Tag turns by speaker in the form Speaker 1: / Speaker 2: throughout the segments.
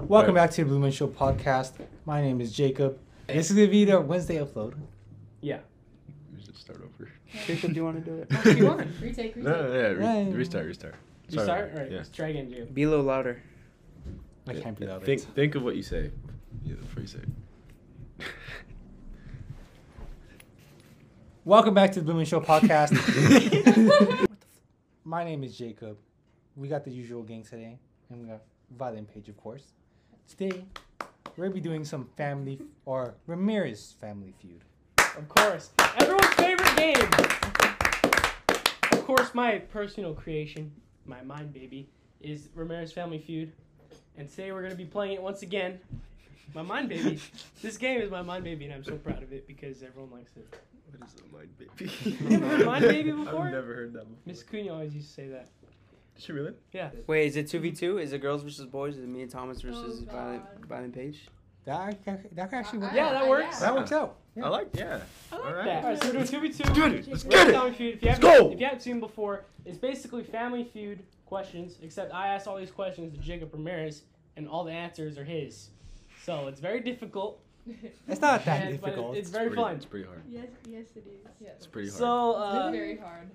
Speaker 1: Welcome
Speaker 2: Right.
Speaker 1: back to the Blue Man Show podcast. My name is Jacob. This is gonna be the Wednesday upload.
Speaker 3: Yeah.
Speaker 2: We should start over.
Speaker 4: Jacob, do you want to do it?
Speaker 3: What oh, you want?
Speaker 5: Retake, retake.
Speaker 2: No, no, yeah, re-
Speaker 1: Yeah.
Speaker 2: restart, restart.
Speaker 3: You start?
Speaker 2: over.
Speaker 3: Alright,
Speaker 2: Yeah.
Speaker 3: let's try again, Jim.
Speaker 4: Be a little louder.
Speaker 1: I can't be that.
Speaker 2: Think, think of what you say. Yeah, before you say.
Speaker 1: Welcome back to the Blue Man Show podcast. My name is Jacob. We got the usual gang today, and we got Violent Paige, of course. Today, we're gonna be doing some family or Ramirez family feud.
Speaker 3: Of course. Everyone's favorite game. Of course, my personal creation, my mind baby, is Ramirez Family Feud. And today we're going to be playing it once again. My mind baby. this game is my mind baby, and I'm so proud of it because everyone likes it.
Speaker 2: What is a mind baby?
Speaker 3: You never heard mind baby before?
Speaker 2: I've never heard that before.
Speaker 3: Miss Cunha always used to say that.
Speaker 2: Did she really?
Speaker 3: Yeah.
Speaker 4: Wait, is it two v two? Is it girls versus boys? Is it me and Thomas
Speaker 5: Oh,
Speaker 4: versus Violent
Speaker 5: God.
Speaker 4: Violent Paige?
Speaker 1: That that, that actually works.
Speaker 3: Yeah, that works.
Speaker 1: That works out. Yeah.
Speaker 2: I like, yeah.
Speaker 3: I like
Speaker 2: Alright.
Speaker 3: that. Alright, so we're doing 2v2.
Speaker 2: Dude, let's get it.
Speaker 3: Family Feud. If you
Speaker 2: Let's
Speaker 3: haven't,
Speaker 2: go.
Speaker 3: If you haven't seen before, it's basically Family Feud questions, except I asked all these questions to Jacob Ramirez, and all the answers are his. So it's very difficult.
Speaker 1: It's not that
Speaker 3: and-
Speaker 1: difficult.
Speaker 3: It's very
Speaker 2: pretty,
Speaker 3: fun.
Speaker 2: It's pretty hard.
Speaker 5: yes, yes, it is. Yes.
Speaker 2: It's pretty hard.
Speaker 3: So
Speaker 5: It's
Speaker 3: uh,
Speaker 5: very hard.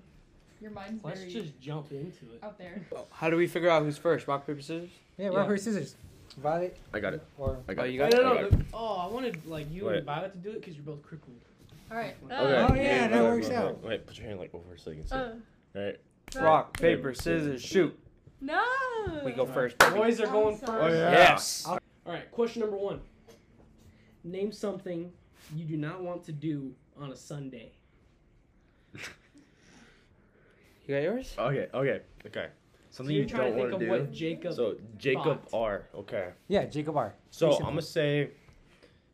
Speaker 5: Your mind's
Speaker 3: let's
Speaker 5: very
Speaker 3: just jump into it.
Speaker 5: out there.
Speaker 4: How do we figure out who's first? Rock paper scissors.
Speaker 1: yeah,
Speaker 3: yeah.
Speaker 1: rock paper scissors. Violet
Speaker 2: I got it.
Speaker 1: or
Speaker 2: I got
Speaker 4: Oh,
Speaker 2: it.
Speaker 4: you
Speaker 3: No,
Speaker 4: got
Speaker 3: no,
Speaker 4: it?
Speaker 3: no,
Speaker 2: I got
Speaker 3: no.
Speaker 2: it.
Speaker 3: Oh, I wanted like you
Speaker 2: Wait.
Speaker 3: and Violet to do it because you're both crippled.
Speaker 5: All right.
Speaker 2: Okay.
Speaker 1: Oh, yeah, that
Speaker 2: wait,
Speaker 1: works
Speaker 2: wait,
Speaker 1: out.
Speaker 2: Wait, wait, put your hand like over so you can see.
Speaker 5: Uh,
Speaker 2: Right.
Speaker 4: Rock paper scissors shoot.
Speaker 5: no.
Speaker 4: We go first. Baby.
Speaker 3: boys are
Speaker 5: I'm
Speaker 3: going
Speaker 5: sorry.
Speaker 3: first.
Speaker 2: Oh, yeah.
Speaker 4: Yes.
Speaker 3: All right, question number one. Name something you do not want to do on a Sunday.
Speaker 4: You got yours?
Speaker 2: Okay, okay, okay.
Speaker 3: So
Speaker 2: Something
Speaker 3: you're
Speaker 2: you
Speaker 3: trying
Speaker 2: don't
Speaker 3: to think
Speaker 2: want
Speaker 3: of
Speaker 2: to do.
Speaker 3: what Jacob.
Speaker 2: So Jacob
Speaker 3: thought.
Speaker 2: R. Okay.
Speaker 1: yeah, Jacob R.
Speaker 2: So
Speaker 1: Pretty
Speaker 2: I'm gonna say,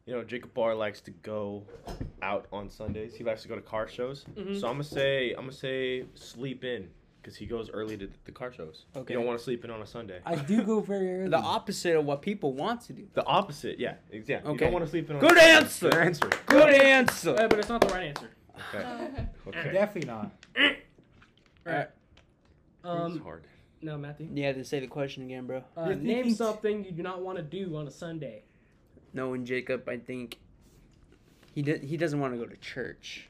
Speaker 2: you know, Jacob Barr likes to go out on Sundays. He likes to go to car shows.
Speaker 3: Mhm.
Speaker 2: So I'm gonna say, I'm gonna say sleep in because he goes early to the car shows.
Speaker 4: Okay.
Speaker 2: You don't want to sleep in on a Sunday.
Speaker 1: I do go very early.
Speaker 4: The opposite of what people want to do.
Speaker 2: The opposite, yeah, exactly. You
Speaker 4: Okay.
Speaker 2: don't want to sleep in. on
Speaker 4: Good
Speaker 2: a
Speaker 4: answer.
Speaker 2: Good answer.
Speaker 4: Good answer.
Speaker 3: Uh, but it's not the right answer.
Speaker 2: Okay. Okay.
Speaker 1: Definitely not.
Speaker 3: Alright.
Speaker 2: it's
Speaker 3: Um,
Speaker 2: hard.
Speaker 3: no, Matthew.
Speaker 4: You had to say the question again, bro.
Speaker 3: Uh, name
Speaker 1: thinking-
Speaker 3: something you do not want to do on a Sunday.
Speaker 4: Knowing Jacob, I think he did, he doesn't want to go to church.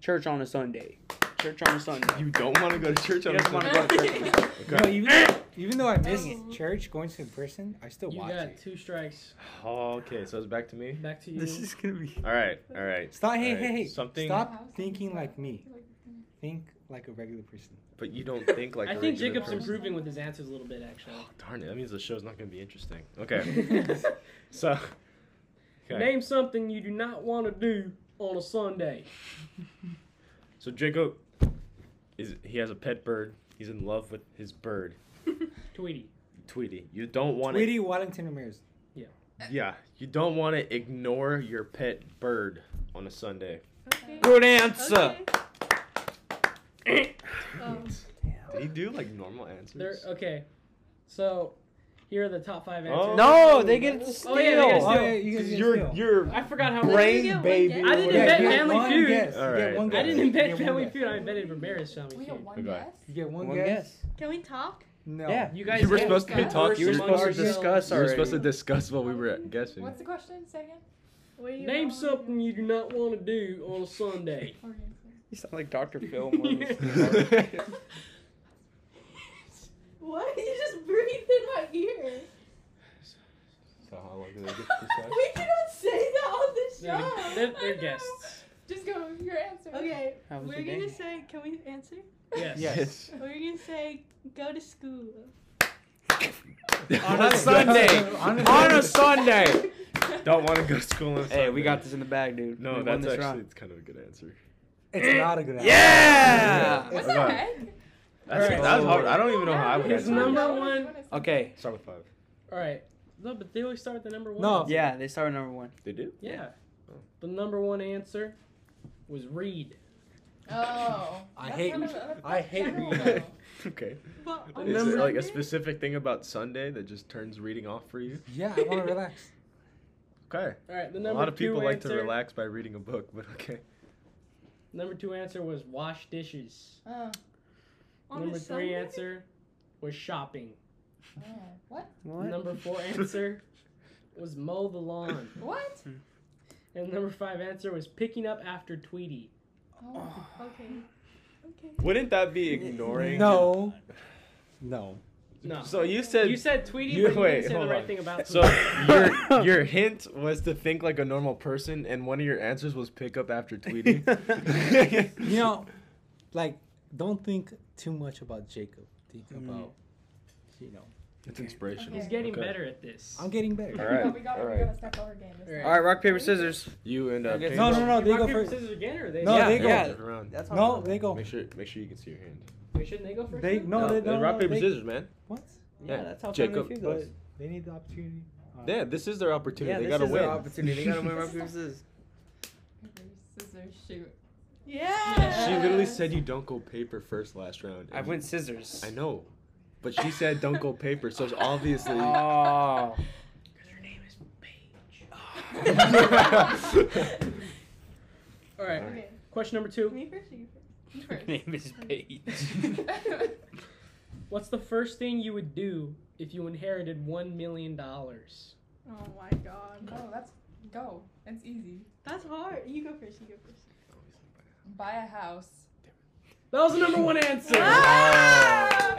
Speaker 4: Church on a Sunday. Church on a Sunday.
Speaker 2: You don't want to go to church on a
Speaker 4: doesn't want to
Speaker 2: Sunday.
Speaker 4: go to church.
Speaker 1: No,
Speaker 2: Okay.
Speaker 1: even, even though I miss
Speaker 5: Oh.
Speaker 1: church, going to in person, I still
Speaker 3: You
Speaker 1: watch
Speaker 3: got
Speaker 1: it.
Speaker 3: two strikes.
Speaker 2: Oh, okay, so it's back to me.
Speaker 3: Back to you.
Speaker 4: This is gonna be.
Speaker 2: All right, all right.
Speaker 1: Stop. Hey,
Speaker 2: Alright,
Speaker 1: hey, hey.
Speaker 2: Something,
Speaker 1: Stop thinking like me. Think like a regular person.
Speaker 2: but you don't think like.
Speaker 3: I
Speaker 2: a
Speaker 3: think
Speaker 2: regular
Speaker 3: Jacob's
Speaker 2: person.
Speaker 3: improving with his answers a little bit, actually.
Speaker 2: Oh, darn it! That means the show's not gonna be interesting. Okay. so. Okay.
Speaker 3: Name something you do not want to do on a Sunday.
Speaker 2: So Jacob is he has a pet bird. He's in love with his bird,
Speaker 3: Tweety.
Speaker 2: Tweety. You don't want to
Speaker 1: Tweety Wellington Ramirez.
Speaker 2: Yeah, Yeah. you don't want to ignore your pet bird on a Sunday.
Speaker 5: Okay.
Speaker 4: Good answer.
Speaker 5: Um,
Speaker 2: Did he do like normal answers?
Speaker 3: There. Okay. So, here are the top five
Speaker 2: Oh.
Speaker 3: answers.
Speaker 4: No, they get to steal.
Speaker 3: Oh, yeah, they get to
Speaker 1: Oh, yeah, you guys get
Speaker 2: you're
Speaker 1: steal.
Speaker 2: you're
Speaker 3: I forgot how.
Speaker 2: brain
Speaker 5: get
Speaker 2: baby.
Speaker 5: guess.
Speaker 2: or
Speaker 3: I didn't invent
Speaker 1: you get
Speaker 3: Family Feud.
Speaker 1: Guess.
Speaker 2: All
Speaker 1: You get
Speaker 2: right.
Speaker 3: I didn't invent Family
Speaker 1: guess.
Speaker 3: Feud. I invented Ramirez Family
Speaker 5: we
Speaker 3: Feud.
Speaker 5: get one
Speaker 2: Okay.
Speaker 5: guess.
Speaker 1: You get one,
Speaker 4: One
Speaker 1: guess.
Speaker 4: guess.
Speaker 5: Can we talk?
Speaker 1: No.
Speaker 4: Yeah.
Speaker 3: You guys.
Speaker 2: You were supposed to be talking.
Speaker 4: You were supposed to discuss
Speaker 2: You were supposed to discuss what we were guessing.
Speaker 5: What's the question? Second. What do you
Speaker 3: Name something you do not want to do on a Sunday.
Speaker 5: Okay,
Speaker 4: You sound like Dr. Phil.
Speaker 5: What? You just breathed in my ear.
Speaker 2: So how long did they get to decide?
Speaker 5: We cannot say that on the
Speaker 3: They're,
Speaker 5: show.
Speaker 3: they're,
Speaker 5: I
Speaker 3: they're
Speaker 5: know.
Speaker 3: guests.
Speaker 5: Just go. Your answer. Okay.
Speaker 4: How was
Speaker 5: We're
Speaker 4: your
Speaker 5: gonna
Speaker 4: day?
Speaker 5: say. Can we answer?
Speaker 3: Yes.
Speaker 1: Yes.
Speaker 5: We're gonna say go to school.
Speaker 4: On a Sunday. On a Sunday.
Speaker 2: Don't want to go to school on a
Speaker 4: Hey, we got this in the bag, dude.
Speaker 2: No,
Speaker 4: We won
Speaker 2: that's
Speaker 4: this
Speaker 2: actually
Speaker 4: round.
Speaker 2: it's kind of a good answer.
Speaker 1: It's not a good answer.
Speaker 4: Yeah.
Speaker 5: What
Speaker 2: Okay.
Speaker 5: the heck?
Speaker 2: That's,
Speaker 3: Alright.
Speaker 2: that's hard. I don't even know how I would
Speaker 3: His
Speaker 2: answer.
Speaker 3: number
Speaker 2: that.
Speaker 3: one-
Speaker 4: Okay.
Speaker 2: Start with five.
Speaker 3: All right. No, but they always start with the number one.
Speaker 1: No.
Speaker 3: answer.
Speaker 4: Yeah, they started number one.
Speaker 2: They do.
Speaker 3: Yeah.
Speaker 2: Oh.
Speaker 3: The number one answer was read.
Speaker 5: Oh.
Speaker 1: I hate-
Speaker 5: kind of- that's
Speaker 1: I hate
Speaker 5: general,
Speaker 1: reading.
Speaker 2: okay.
Speaker 5: But
Speaker 2: Is
Speaker 3: number-
Speaker 2: it like a specific thing about Sunday that just turns reading off for you?
Speaker 1: Yeah, I want to relax.
Speaker 2: Okay.
Speaker 3: All right. The number A
Speaker 2: lot of
Speaker 3: two
Speaker 2: people like to relax by reading a book, but okay.
Speaker 3: Number two answer was wash dishes.
Speaker 5: Oh. On
Speaker 3: number three
Speaker 5: Sunday?
Speaker 3: answer was shopping.
Speaker 5: Oh, what?
Speaker 4: What?
Speaker 3: Number four answer was mow the lawn.
Speaker 5: What?
Speaker 3: And number five answer was picking up after Tweety.
Speaker 5: Oh, okay. Okay.
Speaker 2: Wouldn't that be ignoring?
Speaker 1: No. No.
Speaker 3: No.
Speaker 2: So you said
Speaker 3: You said Tweety,
Speaker 2: You-
Speaker 3: but you
Speaker 2: wait,
Speaker 3: didn't say the
Speaker 2: hold
Speaker 3: right
Speaker 2: on.
Speaker 3: thing about
Speaker 2: So your your hint was to think like a normal person, and one of your answers was pick up after Tweety.
Speaker 1: You know, like, don't think too much about Jacob. Think
Speaker 4: Mm.
Speaker 1: about, you know,
Speaker 2: it's inspirational.
Speaker 3: He's getting
Speaker 2: Okay.
Speaker 3: better at this.
Speaker 1: I'm getting better.
Speaker 2: All right,
Speaker 5: we got,
Speaker 2: all
Speaker 5: we gotta step our game. This
Speaker 3: All
Speaker 5: time.
Speaker 4: All right, rock paper scissors.
Speaker 2: You and uh,
Speaker 4: I
Speaker 1: No, no, no. They
Speaker 3: rock,
Speaker 1: go
Speaker 3: paper,
Speaker 1: first.
Speaker 3: scissors again, or they?
Speaker 1: No,
Speaker 4: Yeah,
Speaker 1: they go.
Speaker 4: yeah.
Speaker 2: Around.
Speaker 4: That's
Speaker 1: No, they go.
Speaker 2: Make sure make sure you can see your hand.
Speaker 3: Wait, shouldn't they go first?
Speaker 1: They
Speaker 3: then?
Speaker 1: no, they don't.
Speaker 2: rock paper
Speaker 1: they-
Speaker 2: scissors, man.
Speaker 1: What?
Speaker 4: Yeah,
Speaker 2: Yeah,
Speaker 4: that's how
Speaker 2: Jacob.
Speaker 4: Family Feud
Speaker 1: But
Speaker 4: goes.
Speaker 1: they need the opportunity. Uh,
Speaker 2: Yeah, this is their opportunity.
Speaker 4: Yeah,
Speaker 2: they
Speaker 4: this
Speaker 2: gotta
Speaker 4: is
Speaker 2: win.
Speaker 4: their opportunity. They gotta win rock paper scissors.
Speaker 5: Scissors, shoot. Yeah.
Speaker 2: She literally said you don't go paper first last round.
Speaker 4: I
Speaker 2: and
Speaker 4: went scissors.
Speaker 2: I know, but she said don't go paper, so it's obviously.
Speaker 4: Oh.
Speaker 3: All right.
Speaker 5: Okay.
Speaker 3: Question number two.
Speaker 5: Me first or you first? You
Speaker 4: Her name is Paige.
Speaker 3: What's the first thing you would do if you inherited one million dollars?
Speaker 6: Oh my god.
Speaker 5: Go, that's go. It's easy.
Speaker 6: That's hard. You go first. You go first.
Speaker 5: Buy a house.
Speaker 3: That was the number one answer.
Speaker 6: Ah!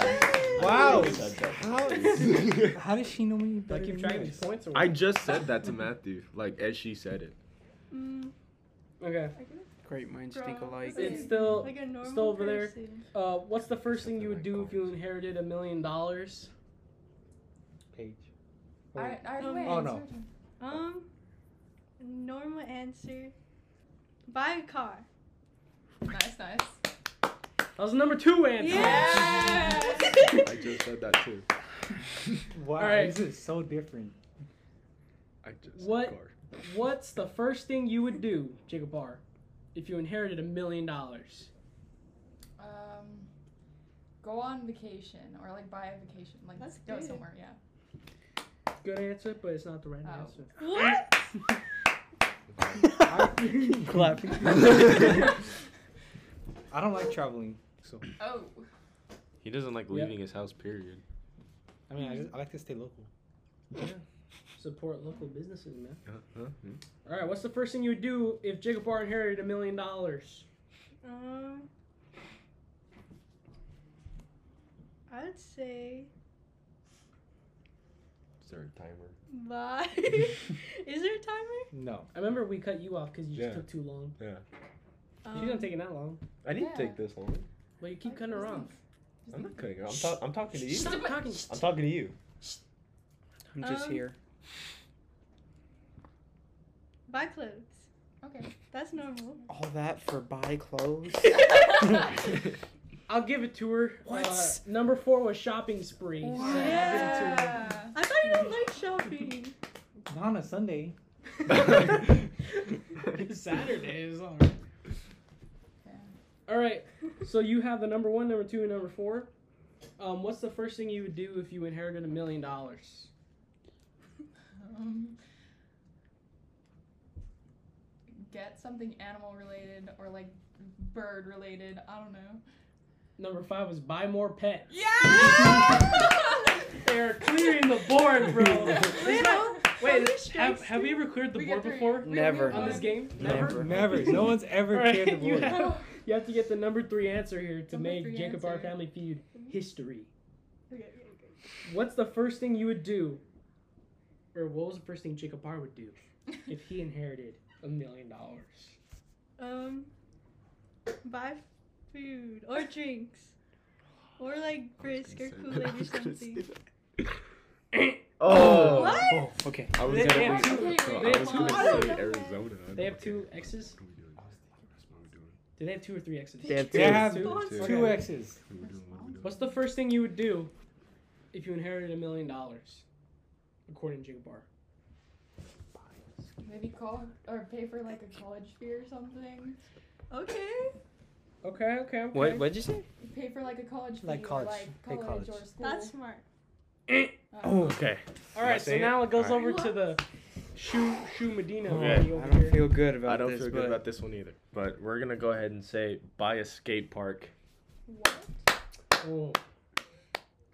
Speaker 1: Wow.
Speaker 2: You.
Speaker 1: How, how does she know me
Speaker 3: Do I
Speaker 1: better
Speaker 3: keep
Speaker 1: than
Speaker 3: track of these points or
Speaker 2: I just said that to Matthew, like as she said it.
Speaker 6: Mm,
Speaker 3: Okay.
Speaker 6: I guess
Speaker 4: Great minds think alike.
Speaker 6: this
Speaker 3: It's still
Speaker 6: like a normal
Speaker 3: still over there. Uh, what's the first thing you would do if you inherited a million dollars?
Speaker 1: Paige.
Speaker 5: I, I
Speaker 6: Um,
Speaker 1: Oh,
Speaker 5: it's
Speaker 1: no.
Speaker 6: Um, normal answer. Buy a car.
Speaker 5: Nice, nice.
Speaker 3: That was the number two answer.
Speaker 6: Yeah.
Speaker 2: I just said that too.
Speaker 1: Wow,
Speaker 3: Alright.
Speaker 1: this is so different.
Speaker 2: I just
Speaker 3: What? What's the first thing you would do, Jacob Barr, if you inherited a million dollars?
Speaker 5: Um, go on vacation or like buy a vacation. Like
Speaker 6: That's
Speaker 5: go
Speaker 6: good.
Speaker 5: somewhere. Yeah.
Speaker 3: Good answer, but it's not the right
Speaker 5: Oh.
Speaker 3: answer.
Speaker 6: what?
Speaker 4: Clapping.
Speaker 1: I don't like traveling, so
Speaker 5: Oh.
Speaker 2: He doesn't like leaving his house. Period.
Speaker 1: I mean, I, just, I like to stay local.
Speaker 3: Support local businesses, man.
Speaker 2: Uh-huh.
Speaker 3: All right, what's the first thing you would do if Jacob Barr inherited a million dollars?
Speaker 6: Um, I'd say
Speaker 2: Is there a timer?
Speaker 6: buy. Is there a timer?
Speaker 1: No.
Speaker 3: I remember we cut you off because you just took too long.
Speaker 2: Yeah.
Speaker 6: Um,
Speaker 3: She's not taking that long,
Speaker 2: I didn't
Speaker 5: Yeah.
Speaker 2: take this long.
Speaker 3: but you keep cutting her off.
Speaker 2: I'm not cutting her. I'm, ta- I'm talking to you.
Speaker 3: Stop talking.
Speaker 2: I'm talking to you.
Speaker 4: I'm just
Speaker 6: Um,
Speaker 4: here.
Speaker 6: Buy clothes.
Speaker 5: Okay.
Speaker 6: That's normal.
Speaker 4: All that for buy clothes.
Speaker 3: I'll give it to her.
Speaker 4: What?
Speaker 3: Uh, number four was shopping spree. so I'll give it to her.
Speaker 5: Yeah.
Speaker 6: I thought you don't like shopping.
Speaker 1: Not on a Sunday.
Speaker 3: Saturdays. All
Speaker 5: Yeah.
Speaker 3: right. All right. So you have the number one, number two, and number four. Um, what's the first thing you would do if you inherited a million dollars?
Speaker 5: Um, get something animal related or like bird related. I don't know.
Speaker 3: Number five was buy more pets.
Speaker 5: Yeah.
Speaker 3: They're clearing the board, bro.
Speaker 6: You
Speaker 3: Wait, have, have
Speaker 6: too.
Speaker 3: you ever cleared the
Speaker 5: We
Speaker 3: board before
Speaker 5: We- we
Speaker 4: Never.
Speaker 3: on this game?
Speaker 4: Never.
Speaker 1: Never. No one's ever
Speaker 3: All right,
Speaker 1: cleared the
Speaker 3: you
Speaker 1: board.
Speaker 3: have, you have to get the number three answer here to
Speaker 5: Number
Speaker 3: make
Speaker 5: three
Speaker 3: Jacob our family feud history.
Speaker 6: Okay, okay, okay.
Speaker 3: What's the first thing you would do, or what was the first thing Jacob Barr would do if he inherited a million dollars?
Speaker 6: Um, buy food or drinks. Or like brisk or Kool Aid or something.
Speaker 2: Oh.
Speaker 6: What?
Speaker 4: Oh, okay.
Speaker 2: I was
Speaker 3: They-
Speaker 2: gonna,
Speaker 3: have two-
Speaker 2: I
Speaker 3: they
Speaker 2: was
Speaker 3: have
Speaker 2: gonna
Speaker 3: two-
Speaker 2: say Arizona.
Speaker 3: They have two X's. Do they have two or three X's?
Speaker 4: They have
Speaker 1: They
Speaker 4: two.
Speaker 1: have
Speaker 6: Two.
Speaker 1: two X's.
Speaker 3: What's the first thing you would do if you inherited a million dollars, according to Jacob Barr?
Speaker 5: Maybe call or pay for like a college fee or something.
Speaker 6: Okay.
Speaker 3: Okay, okay, okay.
Speaker 4: What? What'd you say?
Speaker 5: Pay for like a college fee
Speaker 1: Like
Speaker 5: or
Speaker 1: college.
Speaker 5: like
Speaker 1: Pay
Speaker 5: college,
Speaker 1: college.
Speaker 5: or school.
Speaker 6: That's smart.
Speaker 3: Oh.
Speaker 2: Okay.
Speaker 3: All
Speaker 2: Am I
Speaker 3: right, so now
Speaker 2: it?
Speaker 3: it goes
Speaker 2: All
Speaker 3: over to the shoe shoe Medina
Speaker 2: Okay.
Speaker 3: lady
Speaker 4: I don't
Speaker 3: here.
Speaker 4: feel good about
Speaker 2: I don't
Speaker 4: this,
Speaker 2: feel
Speaker 4: but
Speaker 2: good about this one either. But we're gonna go ahead and say buy a skate park.
Speaker 5: What?
Speaker 3: Oh,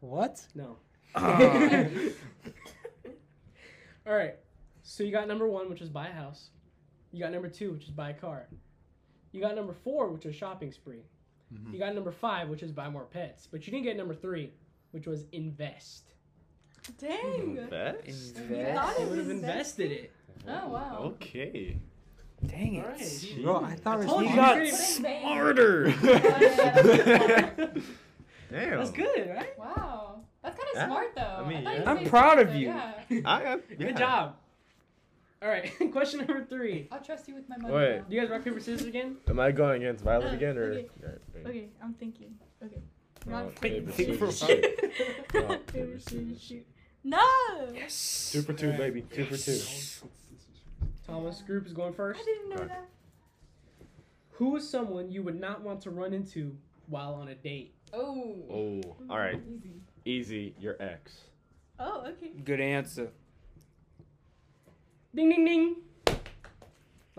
Speaker 1: What?
Speaker 3: no. Ah. All right. So you got number one, which is buy a house. You got number two, which is buy a car. You got number four, which was shopping spree.
Speaker 1: Mhm.
Speaker 3: You got number five, which is buy more pets. But you didn't get number three, which was invest.
Speaker 6: Dang.
Speaker 2: Best?
Speaker 6: You thought
Speaker 3: You
Speaker 6: it
Speaker 3: would have invested it.
Speaker 5: Oh, wow.
Speaker 2: Okay.
Speaker 4: Dang it.
Speaker 3: right.
Speaker 1: Bro, I thought
Speaker 3: I
Speaker 1: it was
Speaker 3: you.
Speaker 4: got
Speaker 3: Great.
Speaker 2: Smarter.
Speaker 5: Oh, yeah,
Speaker 2: Damn.
Speaker 3: That's good, right?
Speaker 5: Wow. That's kind of
Speaker 2: Yeah,
Speaker 5: smart, though.
Speaker 2: I mean,
Speaker 5: I
Speaker 2: yeah.
Speaker 4: I'm
Speaker 5: say
Speaker 4: proud of you.
Speaker 5: Yeah.
Speaker 2: I am.
Speaker 3: Good job. All right. Question number three.
Speaker 5: I'll trust you with my money.
Speaker 2: Wait.
Speaker 5: now.
Speaker 3: Do you guys rock paper scissors again?
Speaker 2: Am I going against Violet
Speaker 6: Uh,
Speaker 2: again or?
Speaker 6: okay. Okay, I'm thinking. Okay.
Speaker 2: Rock,
Speaker 6: Rock,
Speaker 2: paper,
Speaker 4: paper,
Speaker 2: scissors,
Speaker 4: scissors.
Speaker 2: shoot. Rock, paper,
Speaker 6: paper,
Speaker 2: scissors,
Speaker 6: scissors,
Speaker 2: shoot.
Speaker 6: shoot. No!
Speaker 4: Yes.
Speaker 2: Two for two,
Speaker 3: Alright.
Speaker 2: baby. Two for two.
Speaker 3: Thomas Group is going first.
Speaker 6: I
Speaker 3: first.
Speaker 6: didn't know
Speaker 2: Okay.
Speaker 6: that.
Speaker 3: Who is someone you would not want to run into while on a date?
Speaker 5: Oh.
Speaker 2: Oh, all right.
Speaker 5: Easy.
Speaker 2: Easy. Your ex.
Speaker 6: Oh, okay.
Speaker 4: Good answer.
Speaker 3: Ding ding ding. That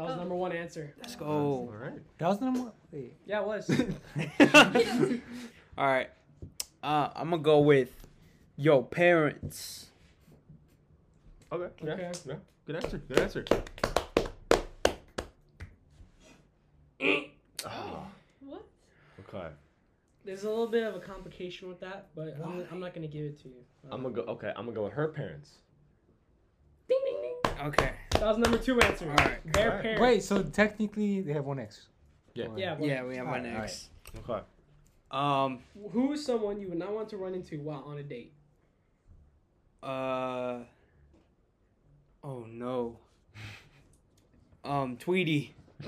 Speaker 3: was
Speaker 6: Oh.
Speaker 3: number one answer.
Speaker 4: Let's
Speaker 2: All
Speaker 4: go.
Speaker 2: right.
Speaker 1: That was number. Wait.
Speaker 3: Yeah, it was.
Speaker 4: All right. Uh, I'm gonna go with yo parents.
Speaker 2: Okay. Yeah.
Speaker 3: Okay.
Speaker 2: Yeah. Good answer. Good answer. oh,
Speaker 6: What?
Speaker 2: okay.
Speaker 3: There's a little bit of a complication with that, but I'm, I'm not gonna give it to you.
Speaker 2: I'm gonna go. Okay. I'm gonna go with her parents.
Speaker 3: Ding ding ding.
Speaker 4: Okay.
Speaker 3: That was number two answer.
Speaker 4: All right.
Speaker 3: Their
Speaker 2: Alright.
Speaker 3: parents.
Speaker 1: Wait, so technically they have one X.
Speaker 2: Yeah.
Speaker 1: Or-
Speaker 3: Yeah. Well,
Speaker 4: Yeah, we have one
Speaker 1: Alright,
Speaker 4: next.
Speaker 2: Okay.
Speaker 4: Um.
Speaker 3: Who is someone you would not want to run into while on a date?
Speaker 4: Uh. Oh no. Um, Tweety.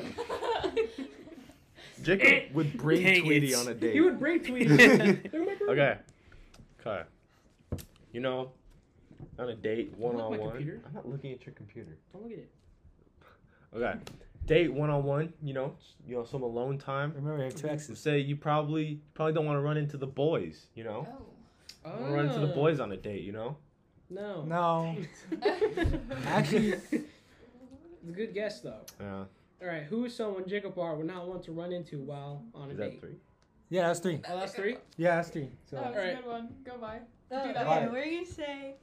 Speaker 2: Jacob eh. would bring
Speaker 4: Dang
Speaker 2: Tweety
Speaker 4: it.
Speaker 2: on a date.
Speaker 3: He would bring Tweety. Look at my group.
Speaker 2: Okay. Okay. You know, on a date, one on one. I'm not looking at your computer.
Speaker 3: Don't look at it.
Speaker 2: Okay. Date one on one. You know, you know, some alone time.
Speaker 1: Remember, I have two
Speaker 2: So say you probably probably don't want to run into the boys. You know,
Speaker 5: Oh.
Speaker 2: want to run into the boys on a date. You know.
Speaker 3: No.
Speaker 1: No. Actually-
Speaker 3: it's a good guess though.
Speaker 2: Yeah.
Speaker 3: All right, who is someone Jacob Bar would not want to run into while on a
Speaker 2: Is
Speaker 3: date?
Speaker 2: that three?
Speaker 1: Yeah, that's three.
Speaker 3: Oh, that's three.
Speaker 1: Yeah, that's three. So
Speaker 5: That was
Speaker 3: Alright.
Speaker 5: a good one. Go by.
Speaker 6: Oh,
Speaker 5: Do that
Speaker 6: okay,
Speaker 1: one.
Speaker 6: we're gonna say,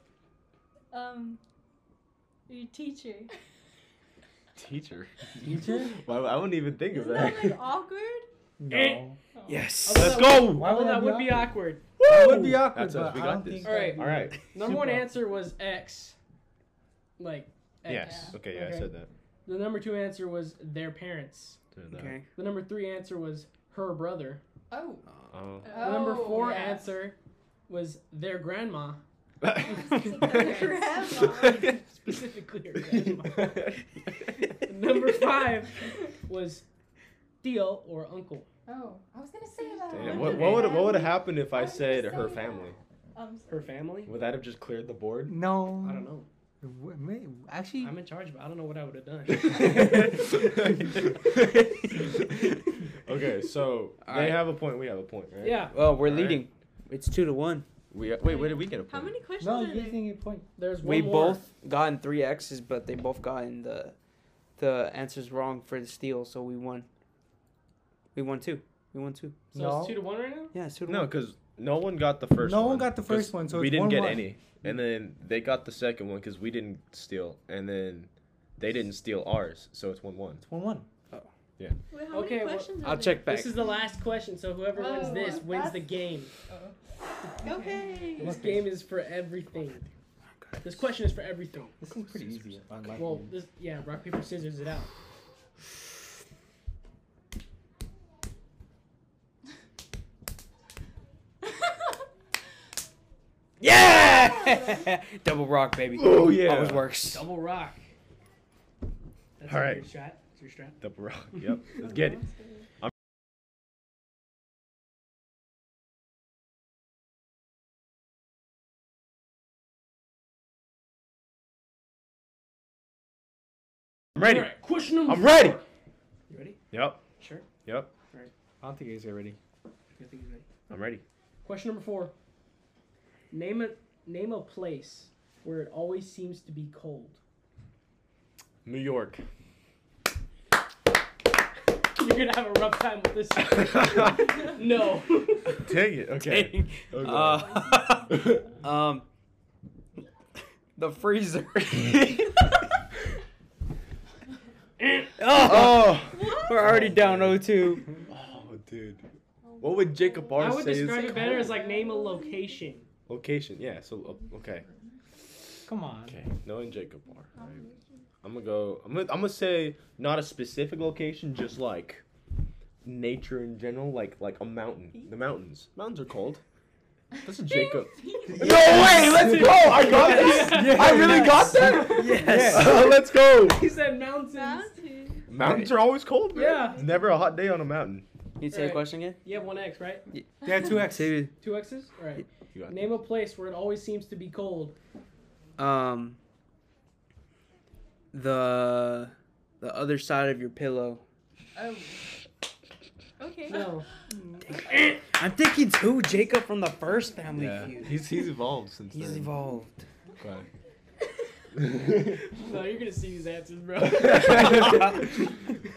Speaker 6: um, your teacher.
Speaker 2: Teacher.
Speaker 1: teacher?
Speaker 2: Well, I wouldn't even think of
Speaker 6: Isn't
Speaker 2: that.
Speaker 6: that like awkward?
Speaker 1: No.
Speaker 5: Oh.
Speaker 4: Yes.
Speaker 3: Although
Speaker 2: Let's
Speaker 3: that
Speaker 2: go.
Speaker 1: Why
Speaker 3: although
Speaker 1: would
Speaker 3: that
Speaker 1: that be
Speaker 3: would be awkward.
Speaker 1: That would be awkward.
Speaker 2: That's us.
Speaker 1: but
Speaker 2: We
Speaker 1: I
Speaker 2: got
Speaker 1: don't
Speaker 2: this.
Speaker 1: think
Speaker 3: Alright.
Speaker 1: that
Speaker 2: All right.
Speaker 3: Number one
Speaker 1: Super.
Speaker 3: answer was X. Like X.
Speaker 2: Yes. Okay. Yeah, I
Speaker 3: Okay.
Speaker 2: said that.
Speaker 3: The number two answer was their parents.
Speaker 4: Okay.
Speaker 3: The number three answer was her brother.
Speaker 5: Oh.
Speaker 2: Oh.
Speaker 3: The number four
Speaker 5: yeah.
Speaker 3: answer was their grandma.
Speaker 6: Grandma.
Speaker 3: Specifically her grandma. number five was Theo or uncle.
Speaker 5: Oh. I was gonna say that.
Speaker 2: Damn, what what would what would have happened if I
Speaker 5: I
Speaker 2: said
Speaker 5: gonna
Speaker 2: her family?
Speaker 6: Um,
Speaker 3: Her family?
Speaker 2: Would that have just cleared the board?
Speaker 1: No.
Speaker 3: I don't know.
Speaker 1: Wh- Actually,
Speaker 3: I'm in charge, but I don't know what I would have done.
Speaker 2: okay, so they
Speaker 4: Alright.
Speaker 2: have a point. We have a point, right?
Speaker 3: yeah,
Speaker 4: Well, we're
Speaker 2: Alright.
Speaker 4: leading. It's two to one.
Speaker 2: We uh, wait. Where did we get a point?
Speaker 6: how many questions
Speaker 1: no,
Speaker 6: are
Speaker 1: you
Speaker 6: there?
Speaker 1: didn't get a point.
Speaker 3: there's one
Speaker 4: we
Speaker 3: more.
Speaker 4: both gotten three X's, but they both gotten the the answers wrong for the steal, so we won. We won two. We won two.
Speaker 3: So
Speaker 1: No.
Speaker 3: it's two to one right now.
Speaker 4: Yeah, it's two to
Speaker 2: No,
Speaker 4: one.
Speaker 2: because no one got the first
Speaker 1: No
Speaker 2: one.
Speaker 1: one got the first one, so
Speaker 2: we
Speaker 1: it's
Speaker 2: didn't get
Speaker 1: 1-1.
Speaker 2: any. And then they got the second one because we didn't steal, and then they didn't steal ours, so it's one one.
Speaker 1: It's one one. Oh.
Speaker 6: Wait, how
Speaker 3: Okay,
Speaker 6: many
Speaker 3: well,
Speaker 6: are
Speaker 4: I'll
Speaker 6: there?
Speaker 4: check back.
Speaker 3: This is the last question, so whoever oh, wins
Speaker 5: Oh,
Speaker 3: this wins the game.
Speaker 5: Oh.
Speaker 6: Okay.
Speaker 3: This game is for everything. This question is for everything.
Speaker 1: This is pretty easy.
Speaker 3: Well, this yeah, rock paper scissors it out.
Speaker 4: Yeah! Double rock, baby.
Speaker 2: Oh, yeah.
Speaker 4: Always works.
Speaker 3: Double rock. That's
Speaker 2: All
Speaker 3: your
Speaker 2: right.
Speaker 3: That's your strat.
Speaker 2: Double rock. Yep. Let's get it. I'm ready.
Speaker 3: All right, question number.
Speaker 2: I'm ready.
Speaker 3: You ready?
Speaker 2: Yep.
Speaker 3: Sure.
Speaker 2: Yep.
Speaker 1: I don't think he's ready.
Speaker 3: I think he's ready.
Speaker 2: I'm ready.
Speaker 3: Question number four. Name a name a place where it always seems to be cold.
Speaker 2: New York.
Speaker 3: You're gonna have a rough time with this. no.
Speaker 2: Dang it. Okay.
Speaker 4: Dang.
Speaker 2: Okay.
Speaker 4: Uh, um, the freezer. oh,
Speaker 2: oh.
Speaker 4: we're already down 0-2.
Speaker 2: Oh, dude. What would Jacob R
Speaker 3: I would
Speaker 2: say is
Speaker 3: describe it better as like name a location.
Speaker 2: Location? Yeah. So uh, okay.
Speaker 1: Come on.
Speaker 2: Okay. Knowing Jacob R. Right? I'm gonna go. I'm gonna. I'm gonna say not a specific location, just like nature in general, like like a mountain. The mountains. Mountains are cold. That's a Jacob. no way! Let's go! I got this. I really got that.
Speaker 4: Yes.
Speaker 2: let's go.
Speaker 3: He said mountains.
Speaker 6: Mountain.
Speaker 2: Mountains are always cold. Man.
Speaker 3: Yeah.
Speaker 2: It's never a hot day on a mountain.
Speaker 4: You say a question again?
Speaker 3: You have one X, right?
Speaker 1: Yeah, two X.
Speaker 4: Say
Speaker 3: Two X's? Alright.
Speaker 2: You got
Speaker 3: Name a place where it always seems to be cold.
Speaker 4: Um, the the other side of your pillow.
Speaker 5: Oh,
Speaker 6: Okay.
Speaker 3: No.
Speaker 4: I'm thinking too, Jacob from the first Family
Speaker 2: Yeah.
Speaker 4: Feud.
Speaker 2: He's he's evolved since
Speaker 4: He's
Speaker 2: then.
Speaker 4: evolved.
Speaker 2: Okay.
Speaker 3: No, you're gonna see these answers, bro.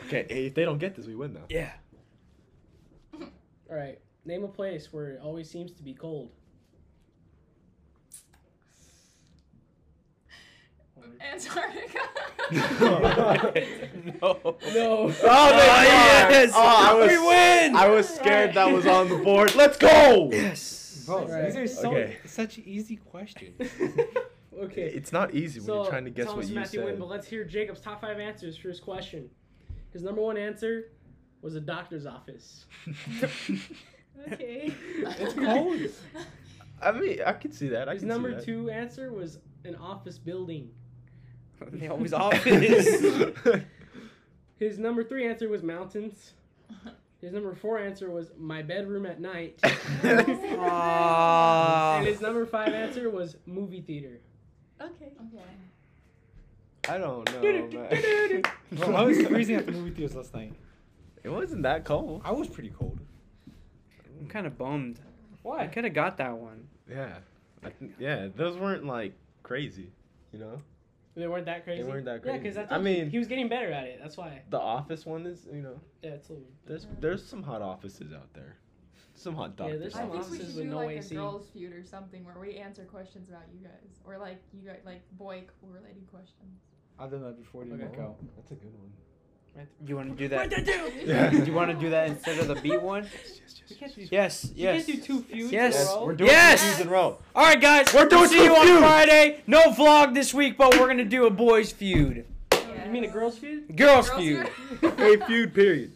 Speaker 2: okay, if they don't get this, we win though.
Speaker 4: Yeah.
Speaker 3: Alright. Name a place where it always seems to be cold.
Speaker 5: Antarctica.
Speaker 4: no.
Speaker 3: No.
Speaker 2: Oh, oh
Speaker 4: yes!
Speaker 2: Oh, oh, I was,
Speaker 4: We win!
Speaker 2: I was scared that was on the board. Let's go!
Speaker 4: Yes.
Speaker 1: Bro,
Speaker 3: Alright.
Speaker 1: these are so
Speaker 2: Okay.
Speaker 1: such easy questions.
Speaker 3: okay.
Speaker 2: It's not easy when
Speaker 3: So,
Speaker 2: you're trying to guess
Speaker 3: Thomas
Speaker 2: what you
Speaker 3: Matthew
Speaker 2: said.
Speaker 3: win, but let's hear Jacob's top five answers for his question. His number one answer was a doctor's office.
Speaker 6: Okay.
Speaker 1: It's cold.
Speaker 2: I mean, I can see that. I
Speaker 3: His number
Speaker 2: see that.
Speaker 3: two answer was an office building.
Speaker 4: They always office.
Speaker 3: His number three answer was mountains. His number four answer was my bedroom at night. And his number five answer was movie theater.
Speaker 6: Okay.
Speaker 5: okay.
Speaker 2: I don't know, man.
Speaker 1: Bro, I was freezing at the movie theaters last night.
Speaker 2: It wasn't that cold.
Speaker 1: I was pretty cold.
Speaker 4: I'm kind of bummed. What? I
Speaker 3: Why?
Speaker 4: could have got that one.
Speaker 2: Yeah. I th- yeah, those weren't like crazy, you know?
Speaker 3: They weren't that crazy.
Speaker 2: They weren't that
Speaker 3: Yeah,
Speaker 2: crazy.
Speaker 3: because that's
Speaker 2: I mean-
Speaker 3: he was getting better at it. That's why.
Speaker 2: The office one is, you know,
Speaker 3: Yeah, it's a little.
Speaker 2: there's there's some hot offices out there. Some hot doctors.
Speaker 3: Yeah,
Speaker 2: doctors.
Speaker 3: there's
Speaker 5: I
Speaker 3: some
Speaker 5: think we
Speaker 3: offices
Speaker 5: should do
Speaker 3: no
Speaker 5: like
Speaker 3: AC.
Speaker 5: a girls' feud or something where we answer questions about you guys, or like you guys like boy related questions.
Speaker 1: I've done that before. Didn't
Speaker 3: Okay.
Speaker 1: work.
Speaker 2: That's a good one.
Speaker 4: You want to do that?
Speaker 2: Yeah.
Speaker 4: Do you want to do that instead of the beat one?
Speaker 3: You can't
Speaker 4: Yes.
Speaker 3: you
Speaker 4: Yes.
Speaker 3: can't do two feuds
Speaker 4: Yes.
Speaker 3: in a row.
Speaker 2: We're doing
Speaker 4: Yes!
Speaker 2: two feuds in a row.
Speaker 4: All right, guys.
Speaker 2: We're doing
Speaker 4: we'll see you on
Speaker 2: feuds.
Speaker 4: Friday. No vlog this week, but we're gonna do a boys feud,
Speaker 3: You mean a girls feud?
Speaker 4: girls
Speaker 5: Girls'
Speaker 4: feud.
Speaker 5: feud?
Speaker 2: Hey, feud period.